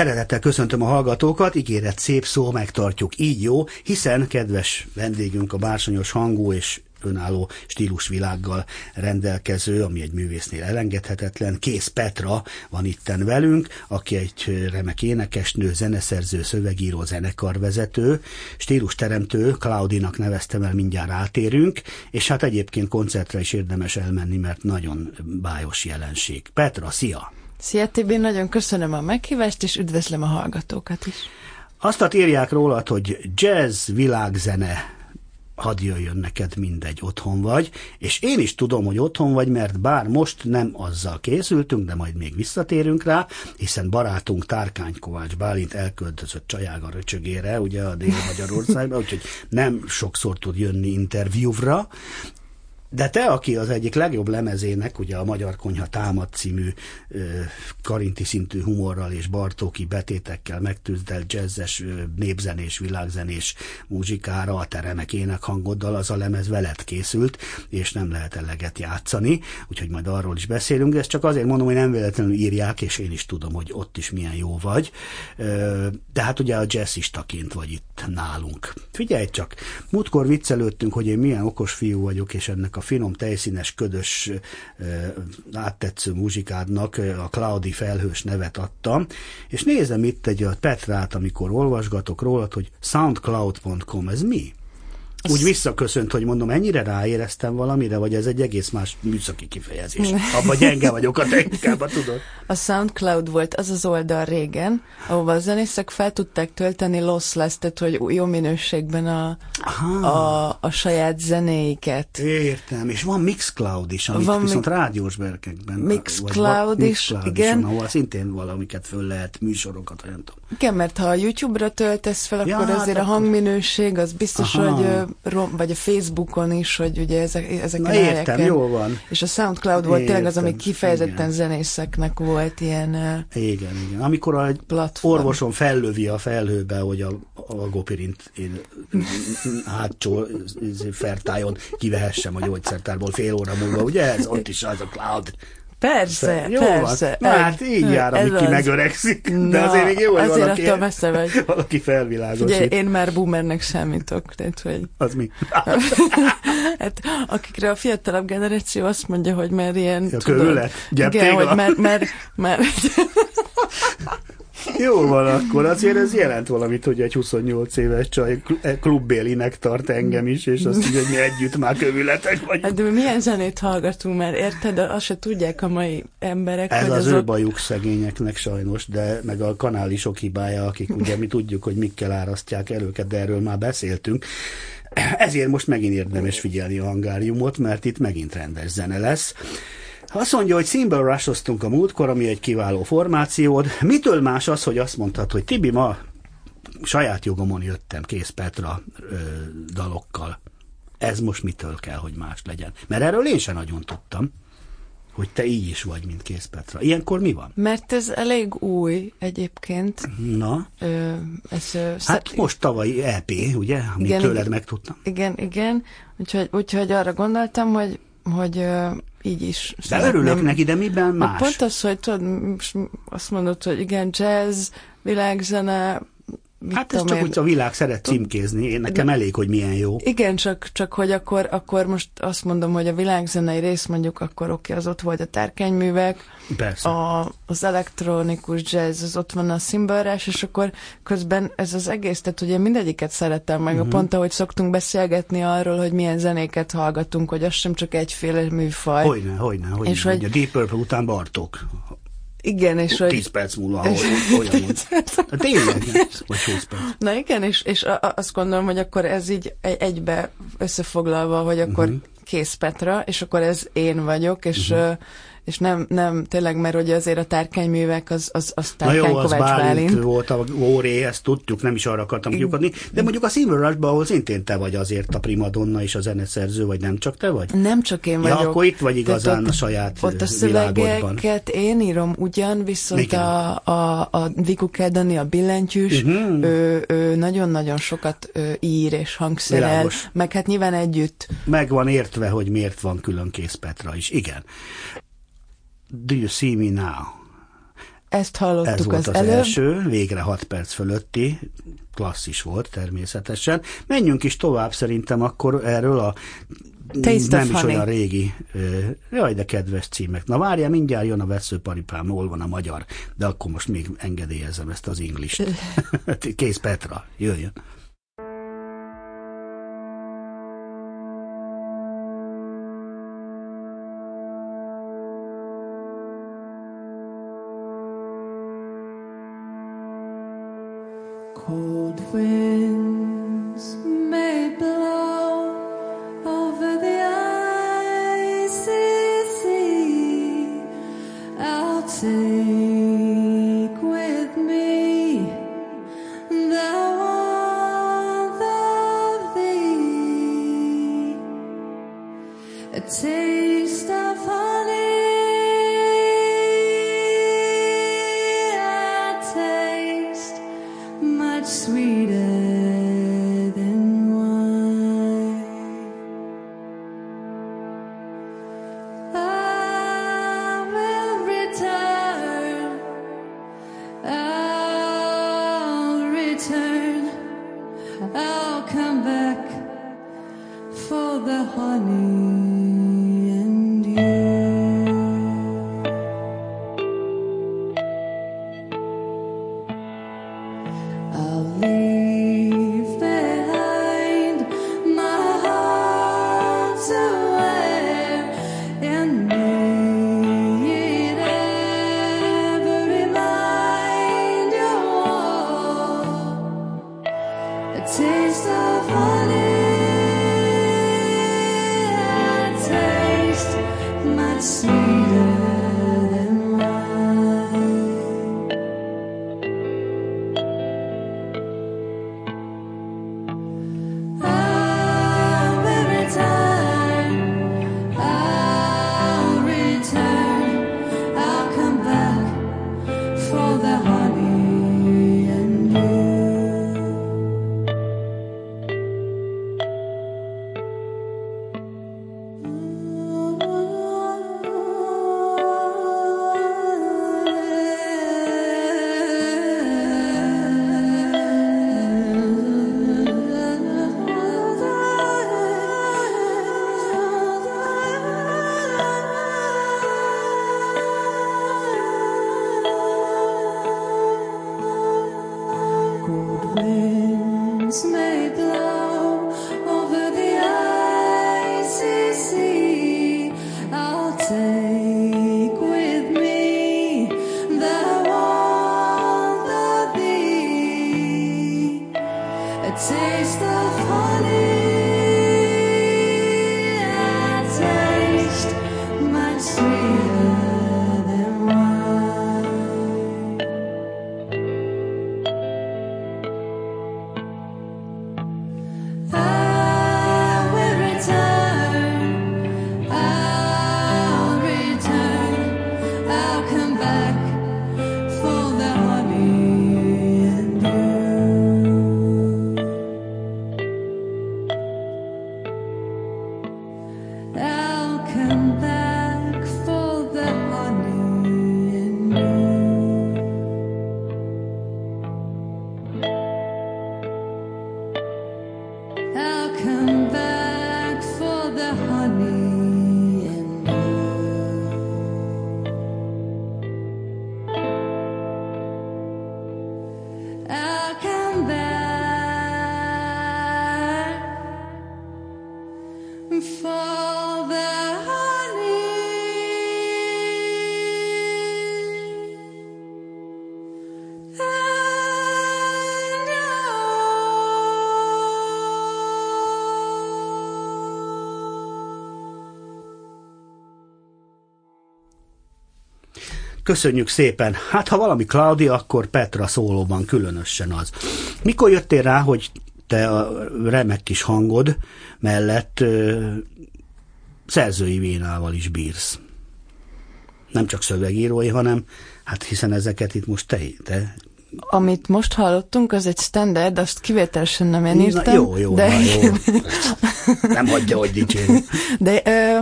Szeretettel köszöntöm a hallgatókat, ígéret szép szó, megtartjuk így jó, hiszen kedves vendégünk a bársonyos hangú és önálló stílusvilággal rendelkező, ami egy művésznél elengedhetetlen. Kész Petra van itten velünk, aki egy remek énekesnő, zeneszerző, szövegíró, zenekarvezető, stílusteremtő, Claudinak neveztem el, mindjárt átérünk, és hát egyébként koncertre is érdemes elmenni, mert nagyon bájos jelenség. Petra, szia! Szia Tibi, nagyon köszönöm a meghívást, és üdvözlöm a hallgatókat is. Azt írják rólad, hogy jazz világzene. Hadd jöjjön neked mindegy, otthon vagy, és én is tudom, hogy otthon vagy, mert bár most nem azzal készültünk, de majd még visszatérünk rá, hiszen barátunk Tárkány Kovács Bálint elköltözött Csajága röcsögére, ugye a Dél-Magyarországba, úgyhogy nem sokszor tud jönni interjúvra, de te, aki az egyik legjobb lemezének, ugye a Magyar Konyha Támad című karinti szintű humorral és Bartóki betétekkel megtűzdelt jazzes, népzenés, világzenés muzsikára, a te remek hangoddal az a lemez veled készült, és nem lehet eleget játszani, úgyhogy majd arról is beszélünk, de ezt csak azért mondom, hogy nem véletlenül írják, és én is tudom, hogy ott is milyen jó vagy. De hát ugye a jazzistaként vagy itt nálunk. Figyelj csak, múltkor viccelődtünk, hogy én milyen okos fiú vagyok, és ennek a a finom, tejszínes, ködös, áttetsző muzsikádnak a Cloudy felhős nevet adtam, és nézem itt egy a Petrát, amikor olvasgatok rólad, hogy soundcloud.com, ez mi? Úgy visszaköszönt, hogy mondom, ennyire ráéreztem valamire, vagy ez egy egész más műszaki kifejezés. Abba gyenge vagyok a technikában, tudod? A SoundCloud volt az az oldal régen, ahova a zenészek fel tudták tölteni lossless, tehát hogy jó minőségben a, a, a saját zenéiket. Értem, és van Mixcloud is, amit van viszont mi... rádiós berkekben. Mixcloud is, Mixcloud igen. Is, ahol szintén valamiket föl lehet, műsorokat, olyan tudom. Igen, mert ha a YouTube-ra töltesz fel, ja, akkor azért hát a hangminőség, az biztos, Aha. hogy rom, vagy a Facebookon is, hogy ugye ezek, ezeken Na értem, helyeken, jól van. És a SoundCloud volt értem, tényleg az, ami kifejezetten igen. zenészeknek volt ilyen Igen, igen. Amikor a platform. orvoson fellövi a felhőbe, hogy a, a gopirint én hátsó fertájon kivehessem a gyógyszertárból fél óra múlva, ugye ez ott is az a cloud Persze, jó persze. Van. Na, hát így jár, amíg ki megöregszik. Na, de azért még jó, hogy azért valaki, messze vagy. valaki felvilágosít. Ugye én már boomernek számítok. Tehát, hogy... Az mi? hát, akikre a fiatalabb generáció azt mondja, hogy már ilyen... A kövület? Igen, hogy már, már, már jó van akkor, azért ez jelent valamit, hogy egy 28 éves csaj e, klubbélinek tart engem is, és azt így, hogy mi együtt már kövületek vagyunk. Hát de milyen zenét hallgatunk már, érted? Azt se tudják a mai emberek. Ez hogy az azok... ő bajuk szegényeknek sajnos, de meg a kanál is sok hibája, akik ugye mi tudjuk, hogy mikkel árasztják el őket, de erről már beszéltünk. Ezért most megint érdemes figyelni a hangáriumot, mert itt megint rendes zene lesz. Azt mondja, hogy Cymbal rush a múltkor, ami egy kiváló formációd. Mitől más az, hogy azt mondtad, hogy Tibi, ma saját jogomon jöttem Kész Petra ö, dalokkal. Ez most mitől kell, hogy más legyen? Mert erről én sem nagyon tudtam, hogy te így is vagy, mint Kész Petra. Ilyenkor mi van? Mert ez elég új egyébként. Na? Ö, ez, hát most tavalyi EP, ugye? Amit igen, tőled megtudtam. Igen, igen. Úgyhogy, úgyhogy arra gondoltam, hogy hogy így is. De szeretném. örülök neki, de miben más? Pont az, hogy tudod, azt mondod, hogy igen, jazz, világzene, hát ez csak én... úgy a világ szeret címkézni, én nekem de, elég, hogy milyen jó. Igen, csak, csak hogy akkor, akkor most azt mondom, hogy a világzenei rész mondjuk akkor oké, az ott volt a tárkányművek, Persze. A, az elektronikus jazz, az ott van a szimbalrás, és akkor közben ez az egész, tehát ugye mindegyiket szeretem, meg uh-huh. a pont ahogy szoktunk beszélgetni arról, hogy milyen zenéket hallgatunk, hogy az sem csak egyféle műfaj. Hogyne, hogyne, hogyne. És hogy, hogy a Deep Purple után Bartók. Igen, és hogy... 10 perc múlva, ahogy, olyan volt. Tényleg, vagy 20 perc. Na igen, és, és azt gondolom, hogy akkor ez így egybe összefoglalva, hogy akkor uh-huh. kész Petra, és akkor ez én vagyok, és uh-huh és nem, nem tényleg, mert ugye azért a tárkányművek az, az, az tárkány Na jó, az Bálint, Bálint. volt a óré, ezt tudjuk, nem is arra akartam kiukadni, de mondjuk a rush ahol szintén te vagy azért a primadonna és a zeneszerző, vagy nem csak te vagy? Nem csak én vagyok. Ja, akkor itt vagy igazán ott, a saját Ott a szövegeket én írom ugyan, viszont Igen. a, a, a Viku Kedani, a billentyűs, uh-huh. ő, ő nagyon-nagyon sokat ír és hangszerel, Világos. meg hát nyilván együtt. Meg van értve, hogy miért van külön kész Petra is. Igen. Do you see me now? Ezt hallottuk Ez volt az, az, előbb. első, végre 6 perc fölötti, klasszis volt természetesen. Menjünk is tovább szerintem akkor erről a Taste nem is olyan régi, jaj, de kedves címek. Na várja, mindjárt jön a veszőparipám, hol van a magyar, de akkor most még engedélyezem ezt az englist. Kész Petra, jöjjön. sweet sweeter Köszönjük szépen. Hát, ha valami Claudia, akkor Petra szólóban különösen az. Mikor jöttél rá, hogy te a remek kis hangod mellett ö, szerzői vénával is bírsz? Nem csak szövegírói, hanem hát hiszen ezeket itt most te, te Amit most hallottunk, az egy standard, azt kivételesen nem én írtam. Na, jó, jó, de, na, jó. Nem hagyja, hogy dicsérj. de ö,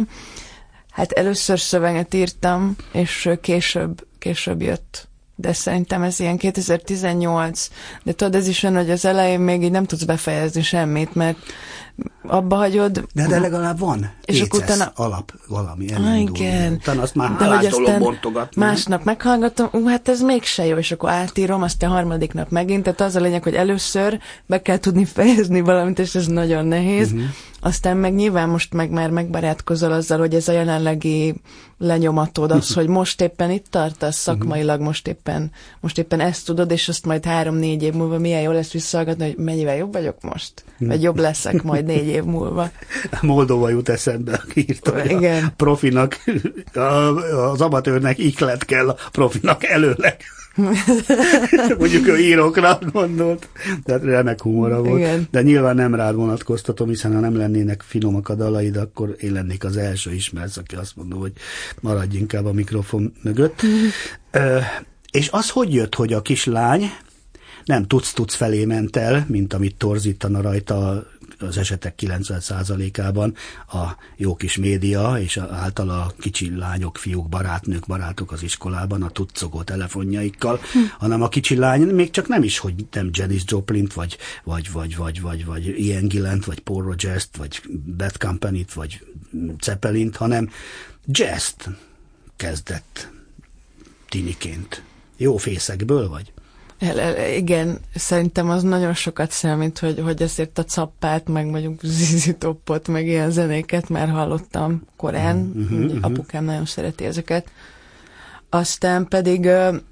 hát először szöveget írtam, és később, később jött. De szerintem ez ilyen 2018, de tudod, ez is olyan, hogy az elején még így nem tudsz befejezni semmit, mert abba hagyod. De, de legalább van és akkor utána... alap valami elindul. Ah, igen. Utána azt már de hogy aztán bontogatni. másnap meghallgatom, ú, hát ez mégse jó, és akkor átírom, azt a harmadik nap megint, tehát az a lényeg, hogy először be kell tudni fejezni valamit, és ez nagyon nehéz. Uh-huh. Aztán meg nyilván most meg már megbarátkozol azzal, hogy ez a jelenlegi lenyomatod az, hogy most éppen itt tartasz szakmailag, most éppen, most éppen ezt tudod, és azt majd három-négy év múlva milyen jó lesz visszahallgatni, hogy mennyivel jobb vagyok most, vagy jobb leszek majd négy év múlva. Moldova jut eszembe, aki írta, hogy Igen. a profinak, az amatőrnek iklet kell a profinak előleg. Mondjuk ő írókra gondolt, tehát remek humora volt. Igen. De nyilván nem rád vonatkoztatom, hiszen ha nem lennének finomak a dalaid, akkor én lennék az első ismersz, aki azt mondom, hogy maradj inkább a mikrofon mögött. Ö, és az hogy jött, hogy a kislány nem tudsz-tudsz felé ment el, mint amit torzítana rajta az esetek 90%-ában a jó kis média, és által a kicsi lányok, fiúk, barátnők, barátok az iskolában a tudszogó telefonjaikkal, hm. hanem a kicsi lány még csak nem is, hogy nem Janis Joplin-t, vagy, vagy, vagy, vagy, vagy, vagy Ian Gillant, vagy Paul Rogers-t, vagy Bad Company-t, vagy Zeppelin-t, hanem jazz-t kezdett tiniként. Jó fészekből vagy? El, el, igen, szerintem az nagyon sokat számít, hogy, hogy ezért a cappát, meg mondjuk Zizi Topot, meg ilyen zenéket már hallottam korán. Uh-huh, uh-huh. Apukám nagyon szereti ezeket. Aztán pedig,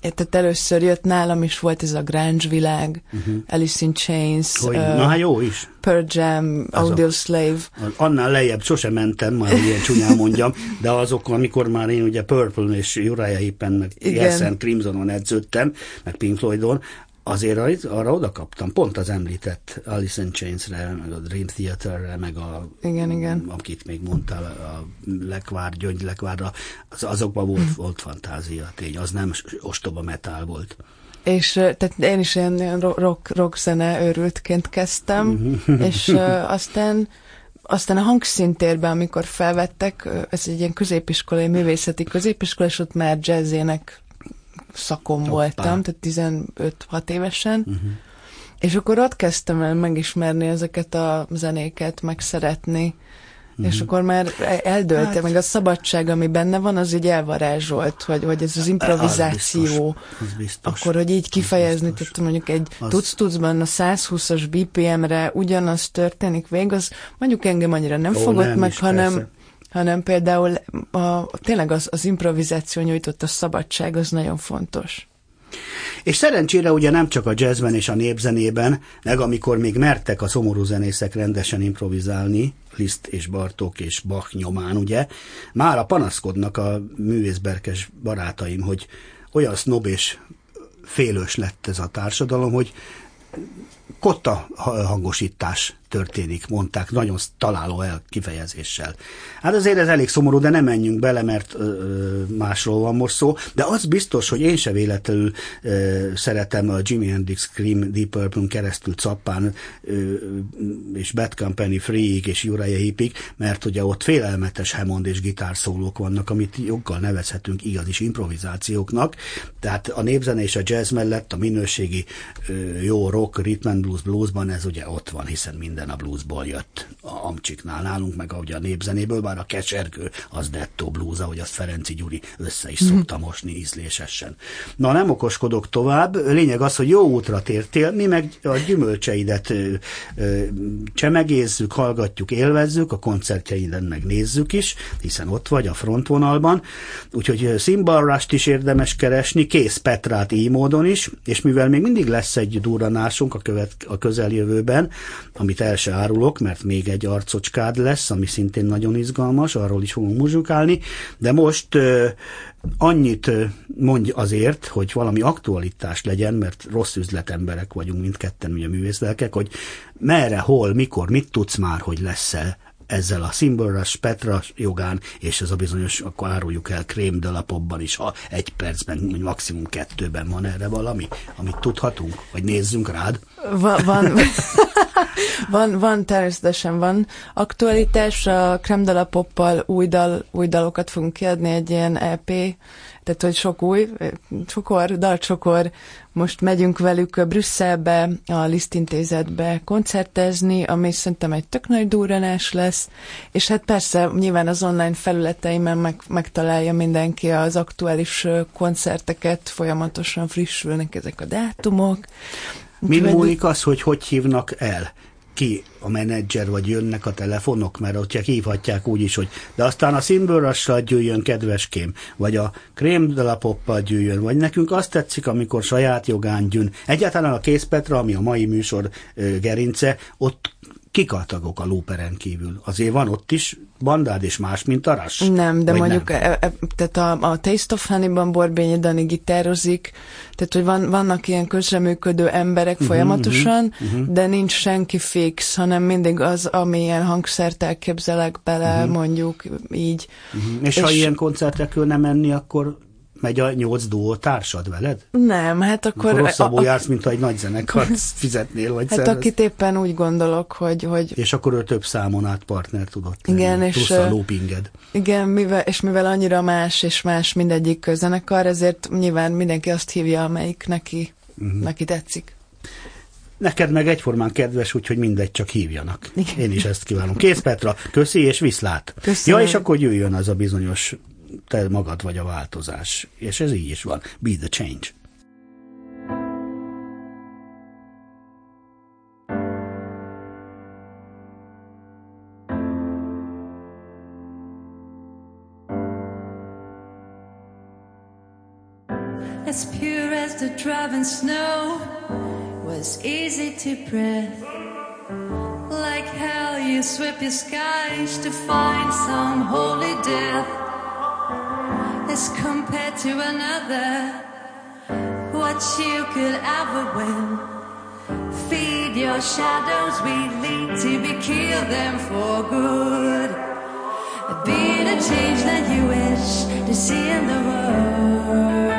tehát először jött nálam is volt ez a grunge világ, uh-huh. Alice in Chains. Hogy, uh, na jó is. Pearl Jam, Audio Slave. Annál lejjebb sosem mentem, már ilyen csúnyán mondjam, de azok, amikor már én ugye Purple és Uriah Heep-en, meg Yes and Crimsonon edződtem, meg Pink Floydon, azért arra oda kaptam, pont az említett Alice in Chains-re, meg a Dream Theater-re, meg a, igen, igen. akit még mondtál, a Lekvár, Gyöngy Lekvárra, az, azokban volt, volt fantázia, tény, az nem ostoba metal volt. És tehát én is ilyen rock, rock zene őrültként kezdtem, mhm. és uh, aztán aztán a hangszintérben, amikor felvettek, ez egy ilyen középiskolai művészeti középiskola, és ott már jazzének szakom Hoppá. voltam, tehát 15-6 évesen, uh-huh. és akkor ott kezdtem el megismerni ezeket a zenéket, meg szeretni, uh-huh. és akkor már eldőlte, hát, meg a szabadság, ami benne van, az így elvarázsolt, hogy, hogy ez az improvizáció, az biztos, az biztos, akkor, hogy így kifejezni, tehát mondjuk egy az... tudsz-tudszban a 120-as BPM-re ugyanaz történik végig, az mondjuk engem annyira nem Ó, fogott nem meg, hanem persze hanem például a, tényleg az, az improvizáció nyújtott a szabadság, az nagyon fontos. És szerencsére ugye nem csak a jazzben és a népzenében, meg amikor még mertek a szomorú zenészek rendesen improvizálni, Liszt és Bartók és Bach nyomán, ugye, már a panaszkodnak a művészberkes barátaim, hogy olyan sznob és félős lett ez a társadalom, hogy kotta hangosítás történik, mondták, nagyon találó el kifejezéssel. Hát azért ez elég szomorú, de nem menjünk bele, mert ö, másról van most szó, de az biztos, hogy én se véletlenül ö, szeretem a Jimi Hendrix Scream Deep Purple keresztül Cappán és Bad Company Freak és Uriah Heepig, mert ugye ott félelmetes Hammond és gitárszólók vannak, amit joggal nevezhetünk igazis improvizációknak, tehát a népzene és a jazz mellett a minőségi ö, jó rock, rhythm and blues, bluesban ez ugye ott van, hiszen minden minden a bluesból jött. A Amcsiknál nálunk, meg ahogy a népzenéből, bár a kesergő az dettó blues, ahogy azt Ferenci Gyuri össze is szokta mosni ízlésesen. Na, nem okoskodok tovább, lényeg az, hogy jó útra tértél, mi meg a gyümölcseidet ö, ö, csemegézzük, hallgatjuk, élvezzük, a koncertjeiden meg nézzük is, hiszen ott vagy a frontvonalban, úgyhogy szimbalrást is érdemes keresni, kész Petrát így módon is, és mivel még mindig lesz egy duranásunk a, követ, a közeljövőben, amit el se árulok, mert még egy arcocskád lesz, ami szintén nagyon izgalmas, arról is fogunk muzsukálni, de most annyit mondj azért, hogy valami aktualitás legyen, mert rossz üzletemberek vagyunk mindketten, ugye művészlelkek, hogy merre, hol, mikor, mit tudsz már, hogy lesz-e ezzel a Simbolras, Petra jogán, és ez a bizonyos, akkor áruljuk el krém dalapobban is, ha egy percben, maximum kettőben van erre valami, amit tudhatunk, vagy nézzünk rád. Va- van, Van, van, természetesen van aktualitás, a Creme Poppal új, dal, új dalokat fogunk kiadni, egy ilyen EP, tehát hogy sok új, csokor, dalcsokor, most megyünk velük Brüsszelbe, a Liszt intézetbe koncertezni, ami szerintem egy tök nagy durranás lesz, és hát persze nyilván az online felületeimen meg, megtalálja mindenki az aktuális koncerteket, folyamatosan frissülnek ezek a dátumok. Mi múlik az, hogy hogy hívnak el? ki a menedzser, vagy jönnek a telefonok, mert ott hívhatják úgy is, hogy de aztán a színbőrassal gyűjjön, kedveském, vagy a krém de la poppal gyűjjön, vagy nekünk azt tetszik, amikor saját jogán gyűn. Egyáltalán a Készpetra, ami a mai műsor gerince, ott kik a tagok a lóperen kívül? Azért van ott is bandád és más, mint a Rush? Nem, de mondjuk nem? E, e, tehát a, a Taste of Honey-ban Borbényi Dani gitározik, tehát hogy van, vannak ilyen közreműködő emberek uh-huh, folyamatosan, uh-huh. de nincs senki fix, hanem mindig az, amilyen hangszert elképzelek bele, uh-huh. mondjuk így. Uh-huh. És, és ha ilyen koncertekről nem menni, akkor megy a nyolc duó társad veled? Nem, hát akkor... akkor rosszabbul a, jársz, mint ha egy nagy zenekart fizetnél, vagy Hát szervez. akit éppen úgy gondolok, hogy, hogy... És akkor ő több számon át partner tudott igen, és, a loopinged. Igen, mivel, és mivel annyira más és más mindegyik zenekar, ezért nyilván mindenki azt hívja, amelyik neki, uh-huh. neki tetszik. Neked meg egyformán kedves, úgyhogy mindegy, csak hívjanak. Igen. Én is ezt kívánom. Kész Petra, köszi és viszlát. Köszönöm. Ja, és akkor jöjjön az a bizonyos te magad vagy a változás. És ez így is van. Be the change. As pure as the driving snow was easy to breathe. Like hell, you sweep your skies to find some holy death. As compared to another. What you could ever win. Feed your shadows, we lead to be kill them for good. Be the change that you wish to see in the world.